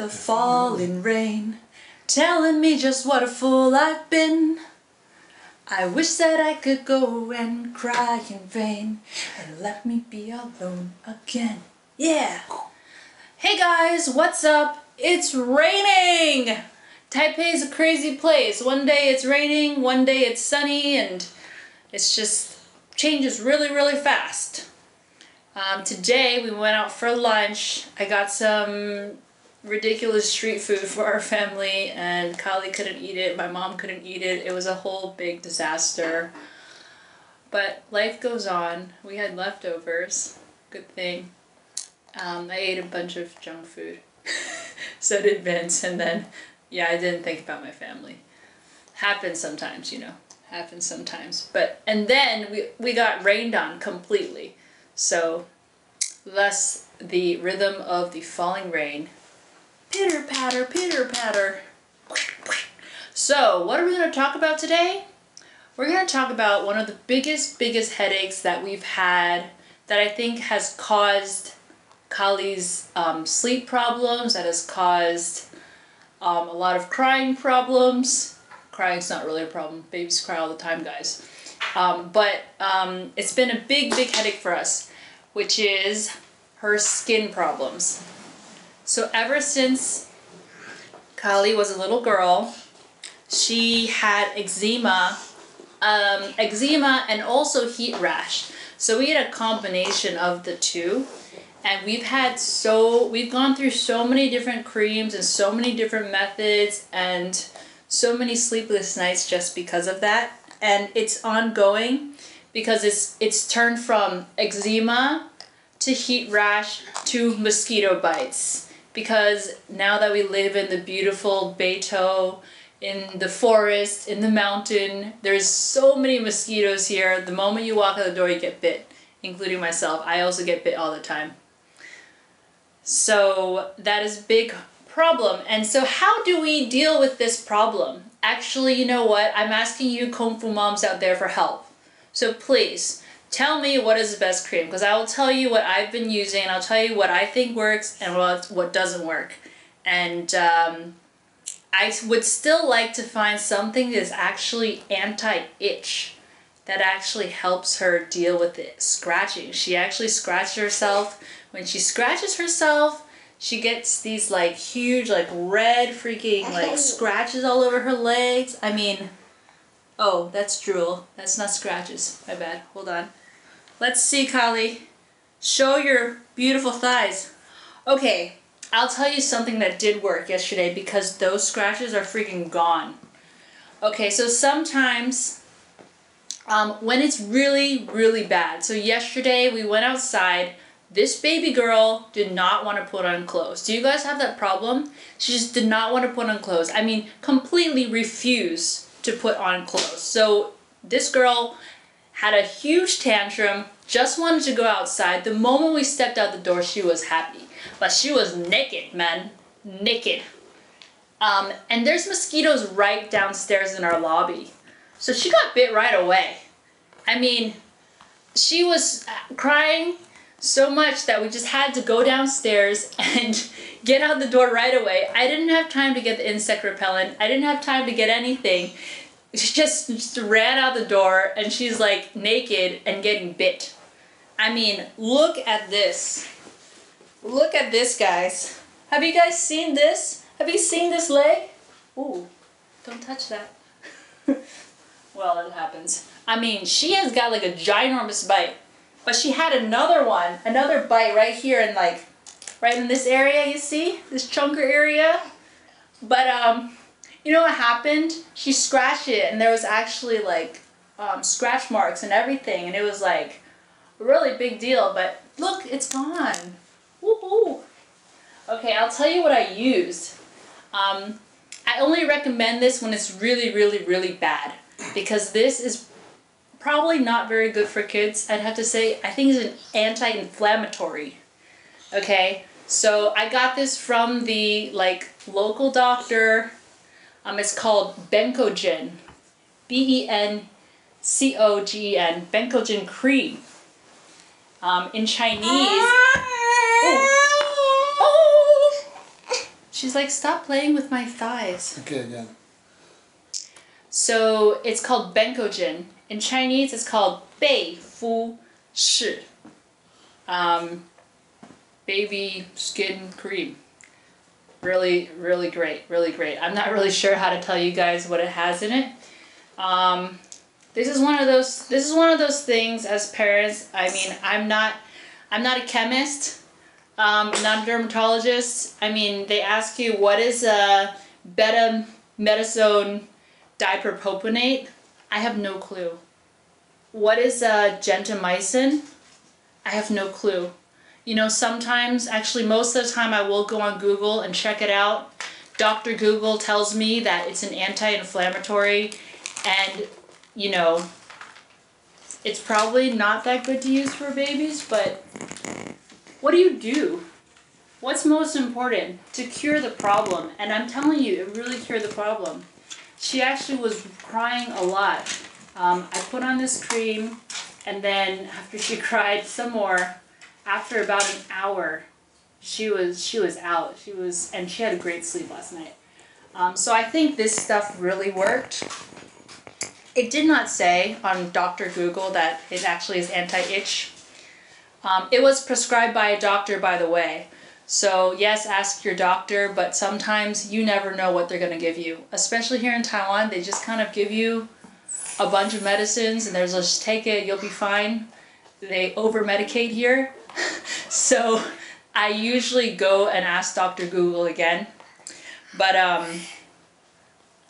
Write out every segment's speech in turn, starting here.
the falling rain, telling me just what a fool I've been. I wish that I could go and cry in vain and let me be alone again. Yeah! Hey guys, what's up? It's raining! Taipei is a crazy place. One day it's raining, one day it's sunny, and it's just changes really, really fast. Um, today we went out for lunch. I got some ridiculous street food for our family, and Kali couldn't eat it. My mom couldn't eat it. It was a whole big disaster. But life goes on. We had leftovers. Good thing. Um, I ate a bunch of junk food. so did Vince, and then yeah, I didn't think about my family. Happens sometimes, you know. Happens sometimes. But and then we we got rained on completely. So thus the rhythm of the falling rain. Pitter patter, pitter patter. So, what are we going to talk about today? We're going to talk about one of the biggest, biggest headaches that we've had that I think has caused Kali's um, sleep problems, that has caused um, a lot of crying problems. Crying's not really a problem. Babies cry all the time, guys. Um, but um, it's been a big, big headache for us, which is her skin problems. So ever since Kali was a little girl, she had eczema, um, eczema, and also heat rash. So we had a combination of the two and we've had so we've gone through so many different creams and so many different methods and so many sleepless nights just because of that and it's ongoing because it's it's turned from eczema to heat rash to mosquito bites because now that we live in the beautiful Beitou in the forest in the mountain there's so many mosquitoes here the moment you walk out the door you get bit including myself I also get bit all the time so that is big problem. And so how do we deal with this problem? Actually, you know what? I'm asking you Kung Fu moms out there for help. So please tell me what is the best cream because I will tell you what I've been using and I'll tell you what I think works and what what doesn't work. And um, I would still like to find something that's actually anti-itch that actually helps her deal with it scratching. She actually scratches herself when she scratches herself, she gets these like huge, like red freaking like scratches all over her legs. I mean, oh, that's drool. That's not scratches. My bad. Hold on. Let's see, Kali. Show your beautiful thighs. Okay, I'll tell you something that did work yesterday because those scratches are freaking gone. Okay, so sometimes um, when it's really, really bad. So yesterday we went outside this baby girl did not want to put on clothes. Do you guys have that problem? She just did not want to put on clothes. I mean, completely refused to put on clothes. So this girl had a huge tantrum, just wanted to go outside. The moment we stepped out the door, she was happy. But she was naked, man. Naked. Um, and there's mosquitoes right downstairs in our lobby. So she got bit right away. I mean, she was crying so much that we just had to go downstairs and get out the door right away. I didn't have time to get the insect repellent. I didn't have time to get anything. She just, just ran out the door and she's like naked and getting bit. I mean, look at this. Look at this, guys. Have you guys seen this? Have you seen this leg? Ooh, don't touch that. well, it happens. I mean, she has got like a ginormous bite. But she had another one, another bite right here and like, right in this area, you see? This chunker area. But, um, you know what happened? She scratched it and there was actually like um, scratch marks and everything. And it was like a really big deal. But look, it's gone. Woohoo! Okay, I'll tell you what I used. Um, I only recommend this when it's really, really, really bad because this is probably not very good for kids. I'd have to say, I think it's an anti-inflammatory. Okay, so I got this from the like local doctor. Um, it's called Bencogen, B E N C O G E N, Bencogen cream. Um, in Chinese. Oh. oh. She's like, stop playing with my thighs. Okay, again. So it's called Bencogen. In Chinese, it's called Bei Fu Shi. Um, baby skin cream. Really, really great, really great. I'm not really sure how to tell you guys what it has in it. Um, this is one of those. This is one of those things as parents. I mean, I'm not, I'm not a chemist, um, not a dermatologist. I mean, they ask you what is a beta medicine dipropionate. I have no clue. What is a gentamicin? I have no clue. You know, sometimes, actually, most of the time, I will go on Google and check it out. Dr. Google tells me that it's an anti inflammatory, and, you know, it's probably not that good to use for babies, but what do you do? What's most important? To cure the problem. And I'm telling you, it really cured the problem. She actually was crying a lot. Um, I put on this cream, and then after she cried some more, after about an hour, she was she was out. She was and she had a great sleep last night. Um, so I think this stuff really worked. It did not say on Dr. Google that it actually is anti-itch. Um, it was prescribed by a doctor, by the way. So yes, ask your doctor, but sometimes you never know what they're gonna give you. Especially here in Taiwan, they just kind of give you a bunch of medicines and there's just take it, you'll be fine. They over medicate here. so I usually go and ask Dr. Google again. But um,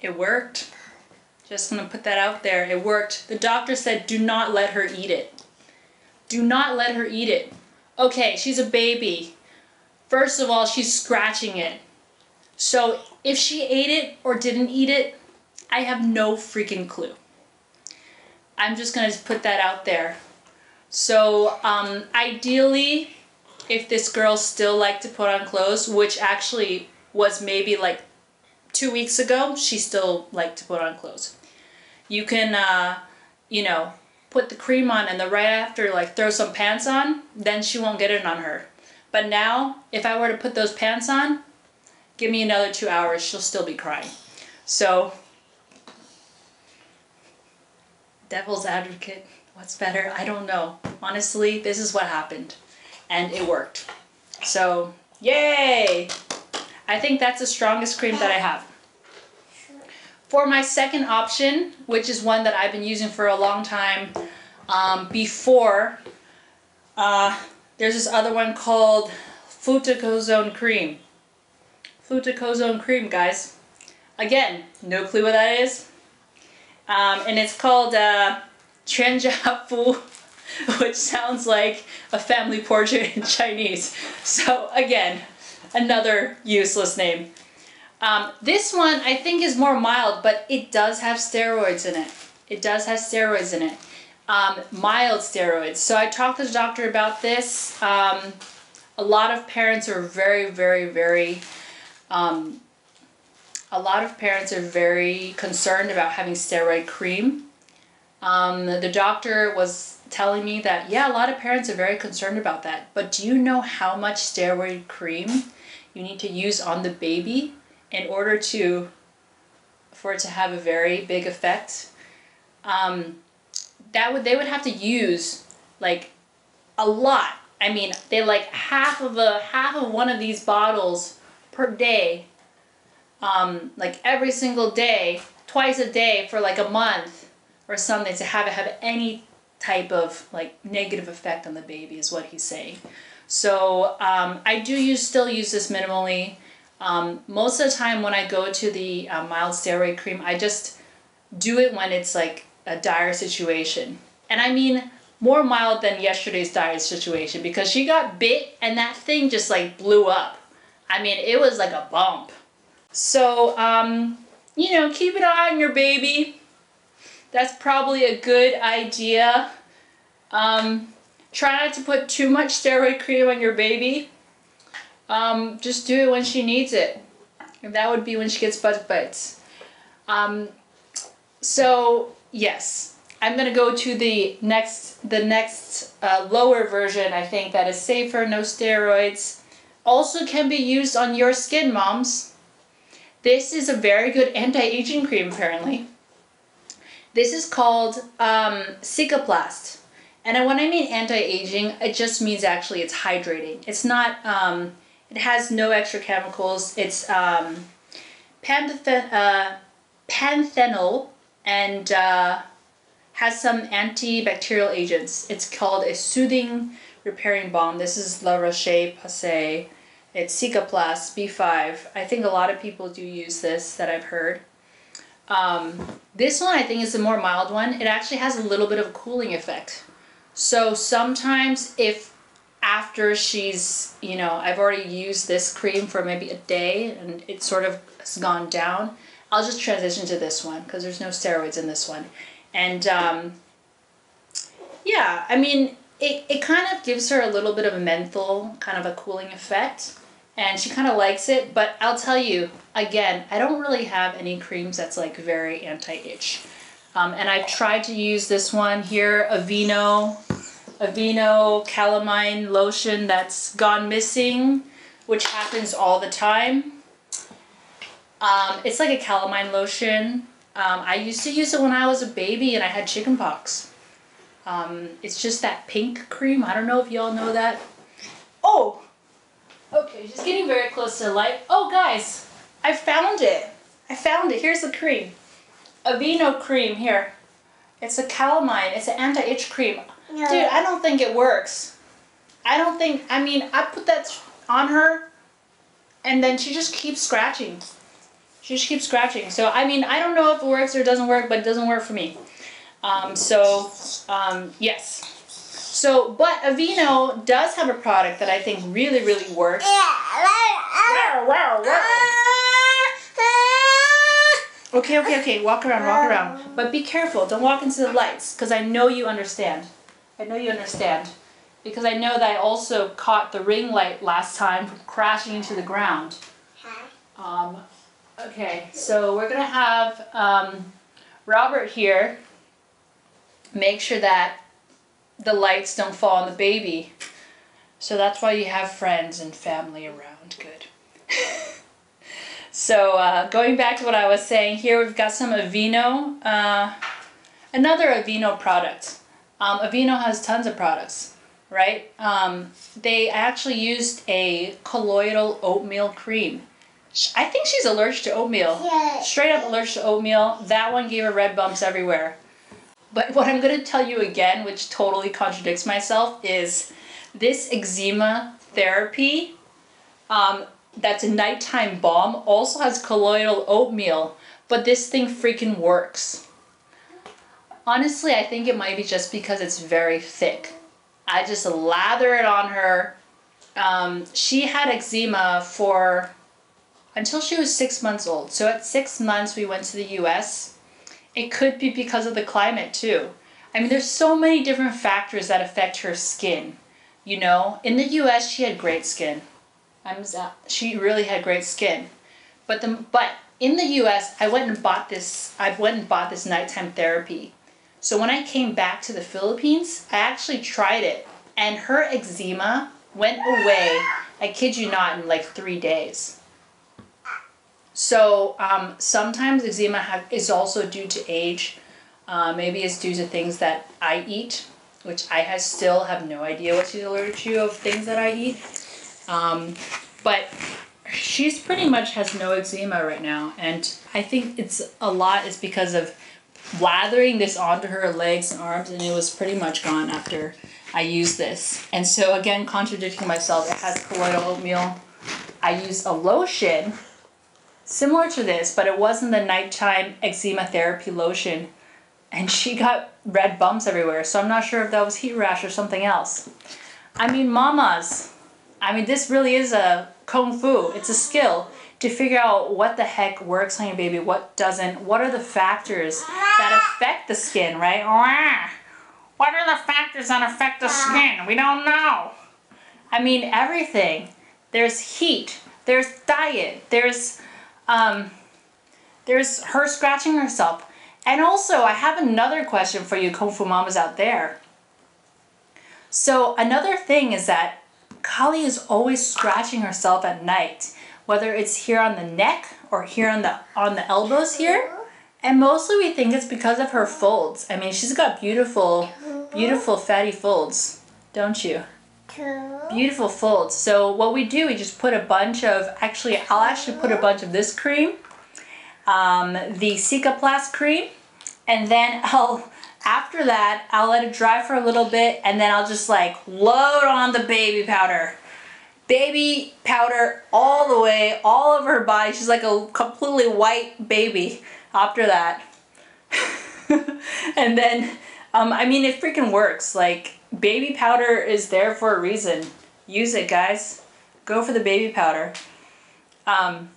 it worked. Just gonna put that out there. It worked. The doctor said, do not let her eat it. Do not let her eat it. Okay, she's a baby. First of all, she's scratching it. So if she ate it or didn't eat it, I have no freaking clue. I'm just gonna put that out there. So um, ideally, if this girl still liked to put on clothes, which actually was maybe like two weeks ago, she still liked to put on clothes. You can, uh, you know, put the cream on and then right after like throw some pants on, then she won't get it on her. But now, if I were to put those pants on, give me another two hours, she'll still be crying. So, devil's advocate, what's better? I don't know. Honestly, this is what happened. And it worked. So, yay! I think that's the strongest cream that I have. For my second option, which is one that I've been using for a long time um, before, uh, there's this other one called Fluticasone Cream. Fluticasone Cream, guys. Again, no clue what that is. Um, and it's called uh, Fu, which sounds like a family portrait in Chinese. So again, another useless name. Um, this one I think is more mild, but it does have steroids in it. It does have steroids in it. Um, mild steroids. So I talked to the doctor about this. Um, a lot of parents are very, very, very um, a lot of parents are very concerned about having steroid cream. Um, the doctor was telling me that, yeah, a lot of parents are very concerned about that. But do you know how much steroid cream you need to use on the baby in order to for it to have a very big effect? Um, that would they would have to use like a lot. I mean, they like half of a half of one of these bottles per day um, like every single day, twice a day for like a month or something to have it have any type of like negative effect on the baby is what he's saying. So um, I do use still use this minimally. Um, most of the time when I go to the uh, mild steroid cream, I just do it when it's like a dire situation. And I mean more mild than yesterday's dire situation because she got bit and that thing just like blew up. I mean, it was like a bump. So, um, you know, keep an eye on your baby. That's probably a good idea. Um, try not to put too much steroid cream on your baby. Um, just do it when she needs it. And that would be when she gets bug bites. Um, so, yes, I'm gonna go to the next the next uh, lower version. I think that is safer, no steroids. Also can be used on your skin, moms. This is a very good anti-aging cream apparently. This is called um, Cicaplast. And when I mean anti-aging, it just means actually it's hydrating. It's not, um, it has no extra chemicals. It's um, uh, panthenol and uh, has some antibacterial agents. It's called a soothing repairing balm. This is La Roche-Posay. It's Cicaplast B5. I think a lot of people do use this that I've heard. Um, this one I think is a more mild one. It actually has a little bit of a cooling effect. So sometimes if after she's, you know, I've already used this cream for maybe a day and it sort of has gone down, I'll just transition to this one because there's no steroids in this one. And um, yeah, I mean, it, it kind of gives her a little bit of a menthol, kind of a cooling effect. And she kind of likes it, but I'll tell you, again, I don't really have any creams that's like very anti itch. Um, and I've tried to use this one here, Aveeno, Aveeno calamine lotion that's gone missing, which happens all the time. Um, it's like a calamine lotion. Um, I used to use it when I was a baby and I had chickenpox. Um, it's just that pink cream. I don't know if y'all know that. Oh! Okay, she's getting very close to the light. Oh, guys, I found it. I found it. Here's the cream. Aveeno cream here. It's a calamine. It's an anti-itch cream. Yeah. Dude, I don't think it works. I don't think. I mean, I put that on her, and then she just keeps scratching. She just keeps scratching. So I mean, I don't know if it works or it doesn't work, but it doesn't work for me. Um, so um, yes. So, but Aveeno does have a product that I think really, really works. Okay, okay, okay. Walk around, walk around. But be careful. Don't walk into the lights because I know you understand. I know you understand. Because I know that I also caught the ring light last time from crashing into the ground. Um, okay, so we're going to have um, Robert here make sure that the lights don't fall on the baby. So that's why you have friends and family around. Good. So uh, going back to what I was saying here, we've got some Aveeno, uh, another Aveeno product. Um, Aveeno has tons of products, right? Um, they actually used a colloidal oatmeal cream. I think she's allergic to oatmeal. Yes. Straight up allergic to oatmeal. That one gave her red bumps everywhere. But what I'm going to tell you again, which totally contradicts myself, is this eczema therapy um, that's a nighttime balm also has colloidal oatmeal, but this thing freaking works. Honestly, I think it might be just because it's very thick. I just lather it on her. Um, she had eczema for until she was six months old. So at six months, we went to the US. It could be because of the climate too. I mean, there's so many different factors that affect her skin. You know, in the US, she had great skin. I'm she really had great skin. But the but in the US, I went and bought this I went and bought this nighttime therapy. So when I came back to the Philippines, I actually tried it and her eczema went away. I kid you not in like 3 days. So um, sometimes eczema is also due to age. Uh, maybe it's due to things that I eat, which I has still have no idea what she's allergic to of things that I eat. Um, but she's pretty much has no eczema right now, and I think it's a lot is because of lathering this onto her legs and arms, and it was pretty much gone after I used this. And so again, contradicting myself, it has colloidal oatmeal. I use a lotion similar to this, but it wasn't the nighttime eczema therapy lotion. And she got red bumps everywhere, so I'm not sure if that was heat rash or something else. I mean, mamas, I mean, this really is a kung fu. It's a skill to figure out what the heck works on your baby, what doesn't, what are the factors that affect the skin, right? What are the factors that affect the skin? We don't know. I mean, everything. There's heat, there's diet, there's um, there's her scratching herself. And also, I have another question for you, Kung Fu Mamas out there. So, another thing is that Kali is always scratching herself at night, whether it's here on the neck or here on the on the elbows here. And mostly we think it's because of her folds. I mean, she's got beautiful, beautiful fatty folds, don't you? Beautiful folds. So what we do, we just put a bunch of, actually, I'll actually put a bunch of this cream, um, the Cicaplast cream, and then I'll, after that, I'll let it dry for a little bit, and then I'll just like load on the baby powder. Baby powder all the way, all over her body. She's like a completely white baby after that. and then, um, I mean, it freaking works. Like, baby powder is there for a reason. Use it, guys. Go for the baby powder. Um,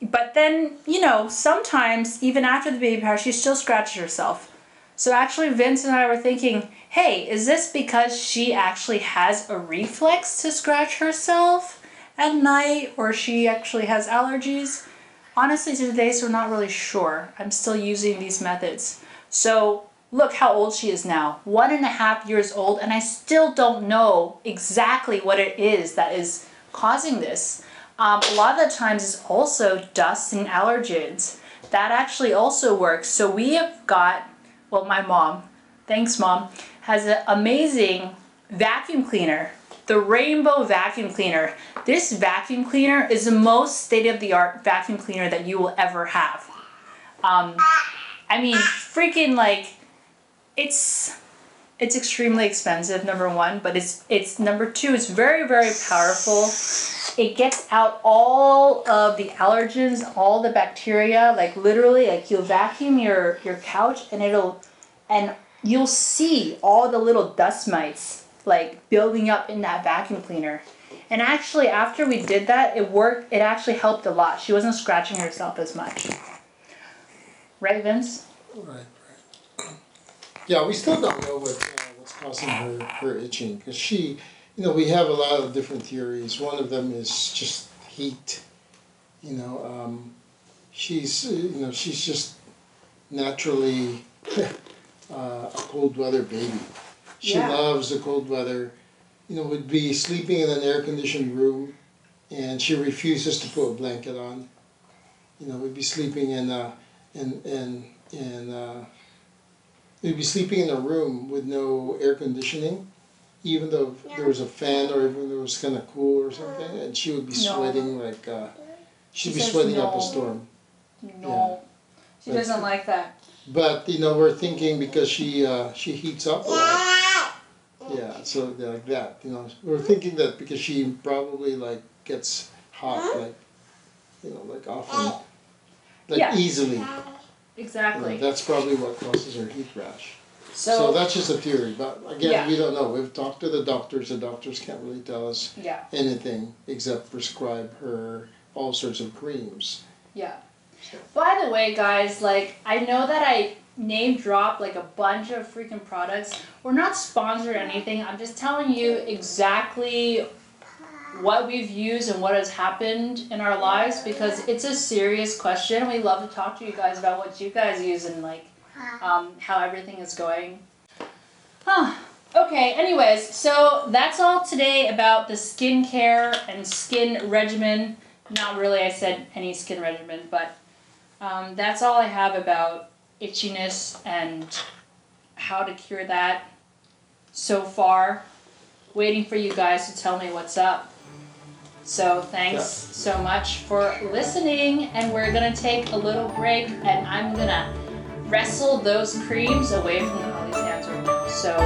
but then, you know, sometimes, even after the baby powder, she still scratches herself. So actually, Vince and I were thinking, hey, is this because she actually has a reflex to scratch herself at night, or she actually has allergies? Honestly, today, so we're not really sure. I'm still using these methods. So look how old she is now one and a half years old, and I still don't know exactly what it is that is causing this. Um, a lot of the times, it's also dust and allergens. That actually also works. So we have got, well, my mom, thanks, mom, has an amazing vacuum cleaner the Rainbow Vacuum Cleaner. This vacuum cleaner is the most state of the art vacuum cleaner that you will ever have. Um, I mean, freaking like, it's it's extremely expensive. Number one, but it's it's number two. It's very very powerful. It gets out all of the allergens, all the bacteria. Like literally, like you'll vacuum your your couch and it'll, and you'll see all the little dust mites like building up in that vacuum cleaner. And actually, after we did that, it worked. It actually helped a lot. She wasn't scratching herself as much. Right, Vince? Right. Yeah, we still don't know what uh, what's causing her her itching because she, you know, we have a lot of different theories. One of them is just heat. You know, um, she's you know she's just naturally uh, a cold weather baby. She Yeah. loves the cold weather. You know, would be sleeping in an air conditioned room, and she refuses to put a blanket on. You know, would be sleeping in a in in in uh, we'd be sleeping in a room with no air conditioning, even though there was a fan or even though it was kind of cool or something, and she would be No. sweating like uh, she'd She be says sweating up no. a storm. No. She But- doesn't like that. But you know, we're thinking because she uh, she heats up a lot. Yeah, so they're like that. You know, we're thinking that because she probably like gets hot, like you know, like often, like Yeah. easily. Exactly. that's probably what causes her heat rash. So, So, that's just a theory, but again, Yeah. we don't know. We've talked to the doctors. The doctors can't really tell us yeah, anything except prescribe her all sorts of creams. yeah. By the way, guys, like, I know that I name drop like a bunch of freaking products. We're not sponsored or anything. I'm just telling you exactly what we've used and what has happened in our lives because it's a serious question. We love to talk to you guys about what you guys use and like um, how everything is going. Huh. Okay, anyways, so that's all today about the skincare and skin regimen. Not really, I said any skin regimen, but um, that's all I have about itchiness and how to cure that so far. Waiting for you guys to tell me what's up. So thanks Yeah. so much for listening, and we're gonna take a little break, and I'm gonna wrestle those creams away from Holly's hands right now. So